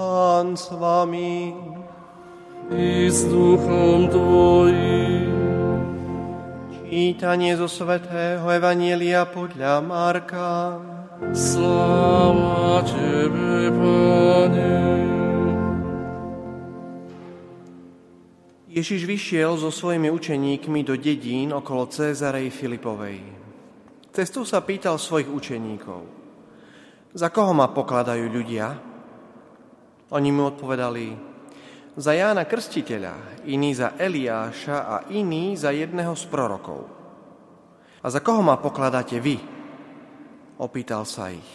Pán s vami. I s duchom Tvojim. Čítanie zo svätého Evanielia podľa Marka. Sláva Tebe, Pane. Ježiš vyšiel so svojimi učeníkmi do dedín okolo Cézarej Filipovej. Cestou sa pýtal svojich učeníkov, za koho ma pokladajú ľudia? Oni mu odpovedali, za Jána Krstiteľa, iný za Eliáša a iný za jedného z prorokov. A za koho ma pokladáte vy? Opýtal sa ich.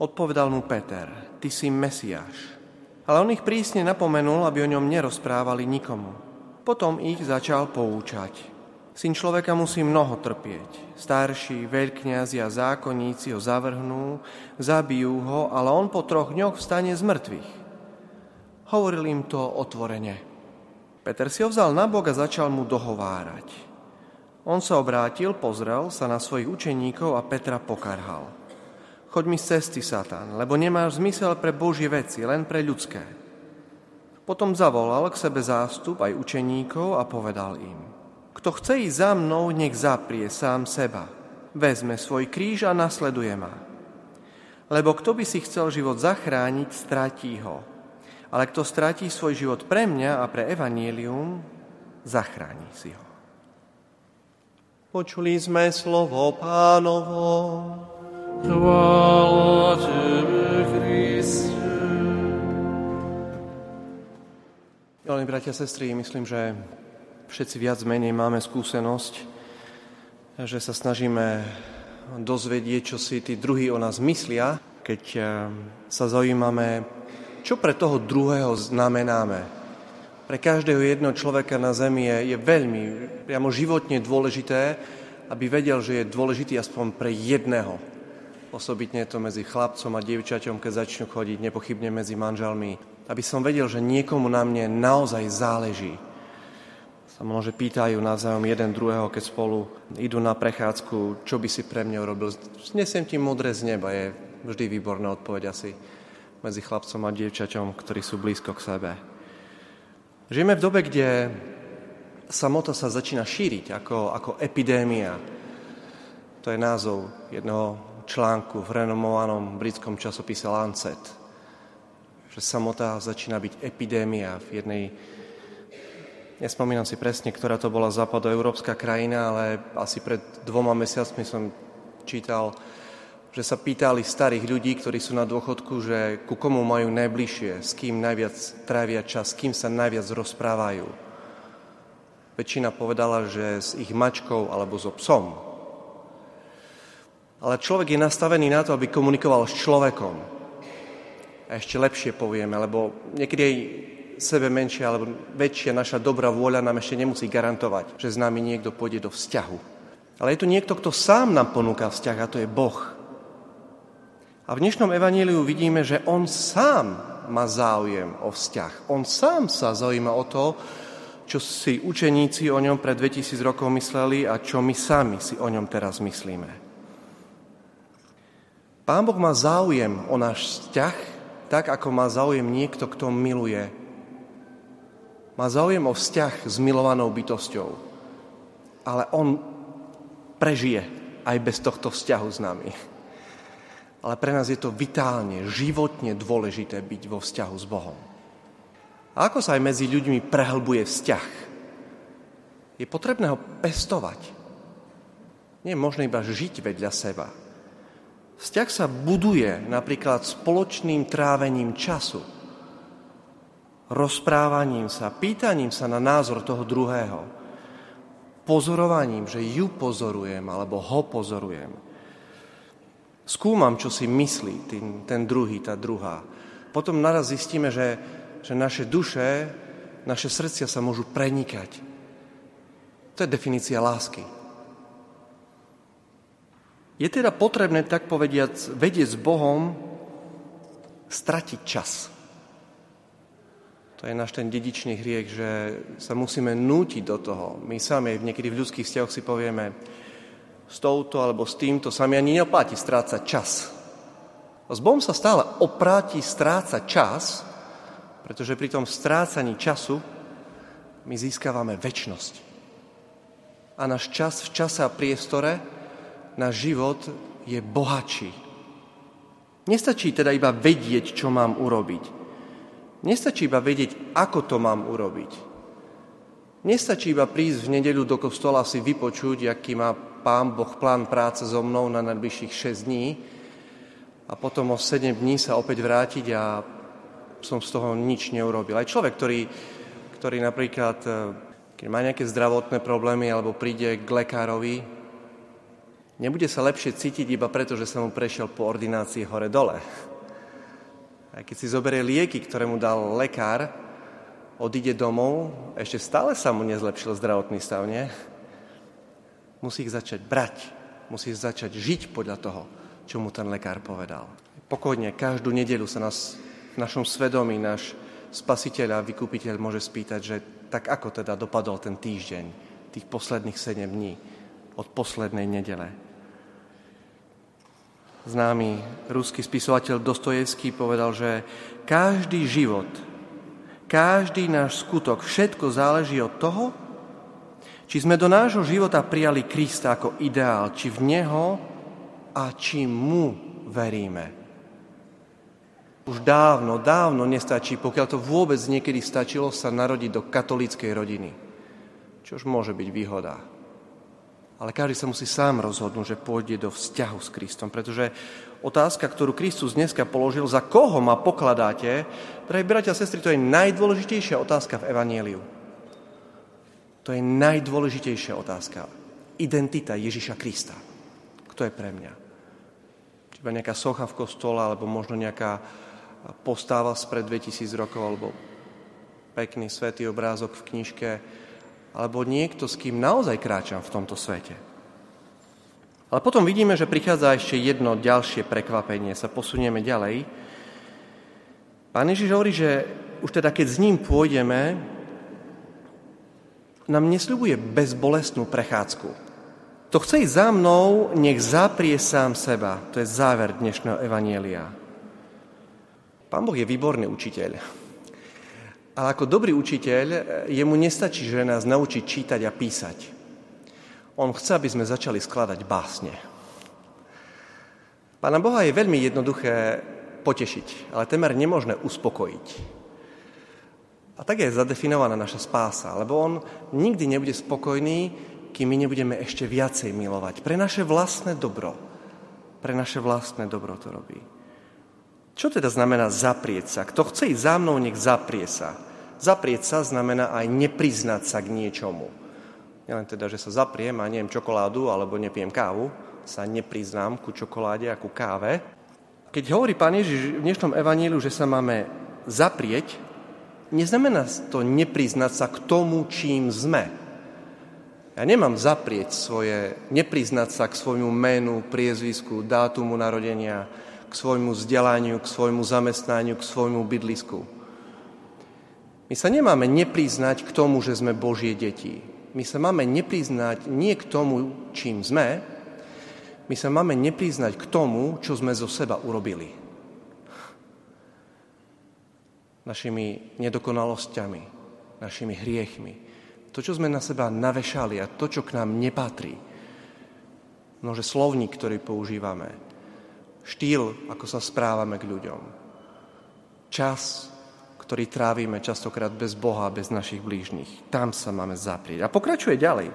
Odpovedal mu Peter, ty si Mesiáš. Ale on ich prísne napomenul, aby o ňom nerozprávali nikomu. Potom ich začal poučať. Syn človeka musí mnoho trpieť. Starší, veľkňazi a zákonníci ho zavrhnú, zabijú ho, ale on po troch dňoch vstane z mŕtvych. Hovoril im to otvorene. Peter si ho vzal na bok a začal mu dohovárať. On sa obrátil, pozrel sa na svojich učeníkov a Petra pokarhal. Choď mi z cesty, Satan, lebo nemáš zmysel pre Božie veci, len pre ľudské. Potom zavolal k sebe zástup aj učeníkov a povedal im. Kto chce ísť za mnou, nech zaprie sám seba. Vezme svoj kríž a nasleduje ma. Lebo kto by si chcel život zachrániť, stratí ho. Ale kto stratí svoj život pre mňa a pre evanílium, zachráni si ho. Počuli sme slovo pánovo. Chvála Tebe, Kriste. Milí bratia a sestry, myslím, že všetci viac menej máme skúsenosť, že sa snažíme dozvedieť, čo si tí druhí o nás myslia, keď eh, sa zaujímame, čo pre toho druhého znamenáme. Pre každého jedného človeka na Zemi je, je veľmi, priamo životne dôležité, aby vedel, že je dôležitý aspoň pre jedného osobitne to medzi chlapcom a dievčaťom, keď začnú chodiť, nepochybne medzi manželmi. Aby som vedel, že niekomu na mne naozaj záleží. Sa možno, pýtajú navzájom jeden druhého, keď spolu idú na prechádzku, čo by si pre mňa urobil. Nesiem ti modré z neba, je vždy výborná odpoveď asi medzi chlapcom a dievčaťom, ktorí sú blízko k sebe. Žijeme v dobe, kde samota sa začína šíriť ako, ako epidémia. To je názov jedného článku v renomovanom britskom časopise Lancet, že samota začína byť epidémia v jednej, nespomínam si presne, ktorá to bola západoeurópska krajina, ale asi pred dvoma mesiacmi som čítal, že sa pýtali starých ľudí, ktorí sú na dôchodku, že ku komu majú najbližšie, s kým najviac trávia čas, s kým sa najviac rozprávajú. Väčšina povedala, že s ich mačkou alebo so psom, ale človek je nastavený na to, aby komunikoval s človekom. A ešte lepšie povieme, lebo niekedy sebe menšia alebo väčšia naša dobrá vôľa nám ešte nemusí garantovať, že s nami niekto pôjde do vzťahu. Ale je tu niekto, kto sám nám ponúka vzťah a to je Boh. A v dnešnom evaníliu vidíme, že On sám má záujem o vzťah. On sám sa zaujíma o to, čo si učeníci o ňom pred 2000 rokov mysleli a čo my sami si o ňom teraz myslíme. Pán Boh má záujem o náš vzťah, tak ako má záujem niekto, kto miluje. Má záujem o vzťah s milovanou bytosťou. Ale on prežije aj bez tohto vzťahu s nami. Ale pre nás je to vitálne, životne dôležité byť vo vzťahu s Bohom. A ako sa aj medzi ľuďmi prehlbuje vzťah? Je potrebné ho pestovať. Nie je možné iba žiť vedľa seba, Vzťah sa buduje napríklad spoločným trávením času, rozprávaním sa, pýtaním sa na názor toho druhého, pozorovaním, že ju pozorujem alebo ho pozorujem. Skúmam, čo si myslí ten, ten druhý, tá druhá. Potom naraz zistíme, že, že naše duše, naše srdcia sa môžu prenikať. To je definícia lásky. Je teda potrebné, tak povediac, vedieť s Bohom, stratiť čas. To je náš ten dedičný hriech, že sa musíme nútiť do toho. My sami niekedy v ľudských vzťahoch si povieme, s touto alebo s týmto sa mi ani neoplatí strácať čas. S Bohom sa stále opráti stráca čas, pretože pri tom strácaní času my získavame väčnosť. A náš čas v čase a priestore, náš život je bohatší. Nestačí teda iba vedieť, čo mám urobiť. Nestačí iba vedieť, ako to mám urobiť. Nestačí iba prísť v nedeľu do kostola si vypočuť, aký má Pán Boh plán práce so mnou na najbližších 6 dní, a potom o 7 dní sa opäť vrátiť a som z toho nič neurobil. Aj človek, ktorý, ktorý napríklad, e, keď má nejaké zdravotné problémy alebo príde k lekárovi, nebude sa lepšie cítiť iba preto, že sa mu prešiel po ordinácii hore-dole. Keď si zoberie lieky, ktoré mu dal lekár, odíde domov, ešte stále sa mu nezlepšil zdravotný stav, nie? Musí ich začať brať, musí začať žiť podľa toho čo mu ten lekár povedal. Pokojne, každú nedelu sa nás v našom svedomí náš spasiteľ a vykupiteľ môže spýtať, že tak ako teda dopadol ten týždeň, tých posledných 7 dní od poslednej nedele. Známy ruský spisovateľ Dostojevský povedal, že každý život, každý náš skutok, všetko záleží od toho, či sme do nášho života prijali Krista ako ideál, či v Neho a či mu veríme. Už dávno, dávno nestačí, pokiaľ to vôbec niekedy stačilo, sa narodiť do katolíckej rodiny. Čož môže byť výhoda. Ale každý sa musí sám rozhodnúť, že pôjde do vzťahu s Kristom, pretože otázka, ktorú Kristus dneska položil, za koho ma pokladáte, drahí bratia a sestry, to je najdôležitejšia otázka v Evanieliu. To je najdôležitejšia otázka. Identita Ježiša Krista. Kto je pre mňa? iba nejaká socha v kostole, alebo možno nejaká postáva spred 2000 rokov, alebo pekný svetý obrázok v knižke, alebo niekto, s kým naozaj kráčam v tomto svete. Ale potom vidíme, že prichádza ešte jedno ďalšie prekvapenie. Sa posunieme ďalej. Pán Ježiš hovorí, že už teda keď s ním pôjdeme, nám nesľubuje bezbolestnú prechádzku. To chce ísť za mnou, nech zaprie sám seba. To je záver dnešného evanielia. Pán Boh je výborný učiteľ. Ale ako dobrý učiteľ, jemu nestačí, že nás naučí čítať a písať. On chce, aby sme začali skladať básne. Pána Boha je veľmi jednoduché potešiť, ale temer nemožné uspokojiť. A tak je zadefinovaná naša spása, lebo on nikdy nebude spokojný, kým my nebudeme ešte viacej milovať. Pre naše vlastné dobro. Pre naše vlastné dobro to robí. Čo teda znamená zaprieť sa? Kto chce ísť za mnou, nech zaprie sa. Zaprieť sa znamená aj nepriznať sa k niečomu. Nielen teda, že sa zapriem a neviem čokoládu alebo nepijem kávu, sa nepriznám ku čokoláde a ku káve. Keď hovorí Pán Ježiš v dnešnom evaníliu, že sa máme zaprieť, neznamená to nepriznať sa k tomu, čím sme. Ja nemám zaprieť svoje, nepriznať sa k svojmu menu, priezvisku, dátumu narodenia, k svojmu vzdelaniu, k svojmu zamestnaniu, k svojmu bydlisku. My sa nemáme nepriznať k tomu, že sme Božie deti. My sa máme nepriznať nie k tomu, čím sme, my sa máme nepriznať k tomu, čo sme zo seba urobili. Našimi nedokonalosťami, našimi hriechmi, to, čo sme na seba navešali a to, čo k nám nepatrí. Množe slovník, ktorý používame, štýl, ako sa správame k ľuďom, čas, ktorý trávime častokrát bez Boha bez našich blížnych. Tam sa máme zaprieť. A pokračuje ďalej.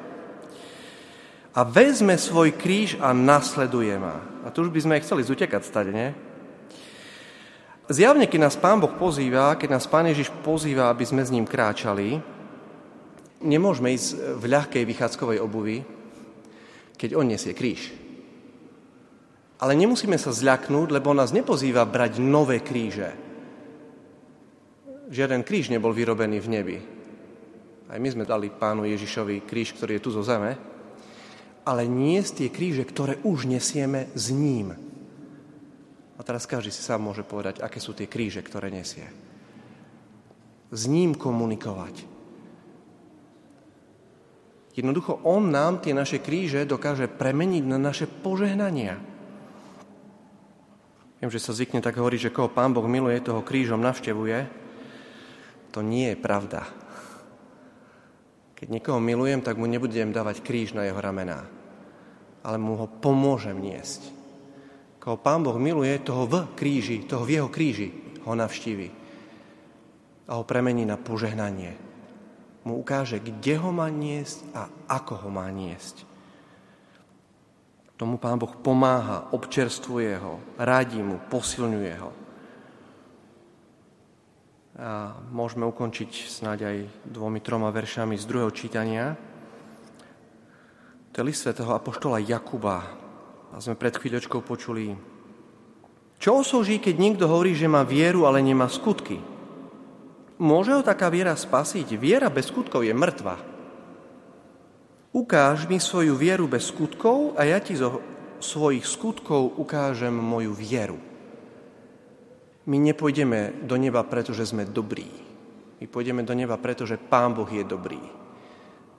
A vezme svoj kríž a nasleduje ma. A tu už by sme chceli zutekať stať, nie? Zjavne, keď nás Pán Boh pozýva, keď nás Pán Ježiš pozýva, aby sme s ním kráčali, nemôžeme ísť v ľahkej vychádzkovej obuvi, keď on nesie kríž. Ale nemusíme sa zľaknúť, lebo nás nepozýva brať nové kríže. Žiaden kríž nebol vyrobený v nebi. Aj my sme dali pánu Ježišovi kríž, ktorý je tu zo zeme, ale nie z tie kríže, ktoré už nesieme s ním. A teraz každý si sám môže povedať, aké sú tie kríže, ktoré nesie. S ním komunikovať Jednoducho On nám tie naše kríže dokáže premeniť na naše požehnania. Viem, že sa zvykne tak hovoriť, že koho Pán Boh miluje, toho krížom navštevuje. To nie je pravda. Keď niekoho milujem, tak mu nebudem dávať kríž na jeho ramená, ale mu ho pomôžem niesť. Koho Pán Boh miluje, toho v kríži, toho v jeho kríži ho navštívi a ho premení na požehnanie. Mu ukáže, kde ho má niesť a ako ho má niesť. Tomu Pán Boh pomáha, občerstvuje ho, radí mu, posilňuje ho. A môžeme ukončiť snáď aj dvomi, troma veršami z druhého čítania. To je list svätého Apoštola Jakuba. A sme pred chvíľočkou počuli, čo osouží, keď niekto hovorí, že má vieru, ale nemá skutky? Môže ho taká viera spasiť? Viera bez skutkov je mŕtva. Ukáž mi svoju vieru bez skutkov a ja ti zo svojich skutkov ukážem moju vieru. My nepôjdeme do neba, pretože sme dobrí. My pôjdeme do neba, pretože Pán Boh je dobrý.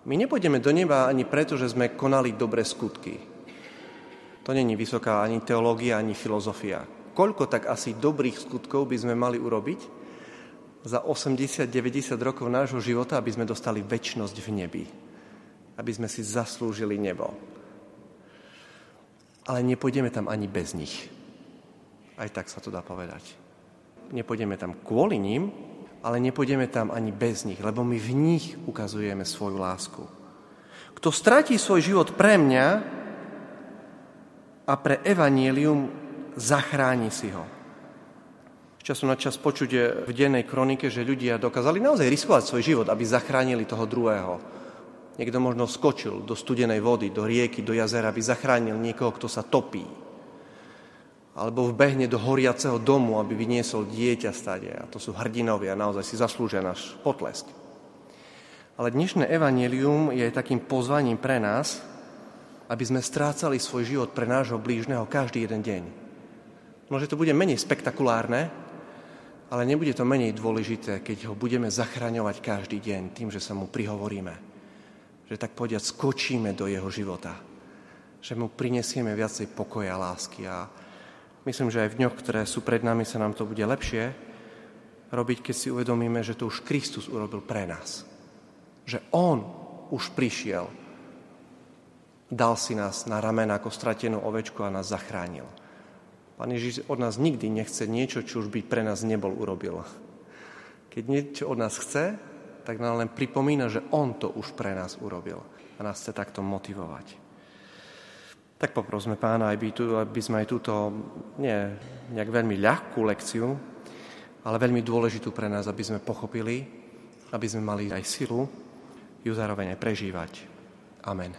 My nepôjdeme do neba ani preto, že sme konali dobré skutky. To není vysoká ani teológia, ani filozofia. Koľko tak asi dobrých skutkov by sme mali urobiť za 80-90 rokov nášho života, aby sme dostali väčnosť v nebi aby sme si zaslúžili nebo. Ale nepôjdeme tam ani bez nich. Aj tak sa to dá povedať. Nepôjdeme tam kvôli ním, ale nepôjdeme tam ani bez nich, lebo my v nich ukazujeme svoju lásku. Kto stratí svoj život pre mňa a pre evanielium, zachráni si ho. Času na čas počuť v dennej kronike, že ľudia dokázali naozaj riskovať svoj život, aby zachránili toho druhého Niekto možno skočil do studenej vody, do rieky, do jazera, aby zachránil niekoho, kto sa topí. Alebo vbehne do horiaceho domu, aby vyniesol dieťa stade. A to sú hrdinovia, naozaj si zaslúžia náš potlesk. Ale dnešné evanelium je takým pozvaním pre nás, aby sme strácali svoj život pre nášho blížneho každý jeden deň. Môže to bude menej spektakulárne, ale nebude to menej dôležité, keď ho budeme zachraňovať každý deň tým, že sa mu prihovoríme že tak povediať skočíme do jeho života. Že mu prinesieme viacej pokoja a lásky. A myslím, že aj v dňoch, ktoré sú pred nami, sa nám to bude lepšie robiť, keď si uvedomíme, že to už Kristus urobil pre nás. Že On už prišiel, dal si nás na ramena ako stratenú ovečku a nás zachránil. Pán Ježiš od nás nikdy nechce niečo, čo už by pre nás nebol urobil. Keď niečo od nás chce, tak nám len pripomína, že On to už pre nás urobil a nás chce takto motivovať. Tak poprosme pána, aby, tu, aby sme aj túto nie nejak veľmi ľahkú lekciu, ale veľmi dôležitú pre nás, aby sme pochopili, aby sme mali aj silu ju zároveň aj prežívať. Amen.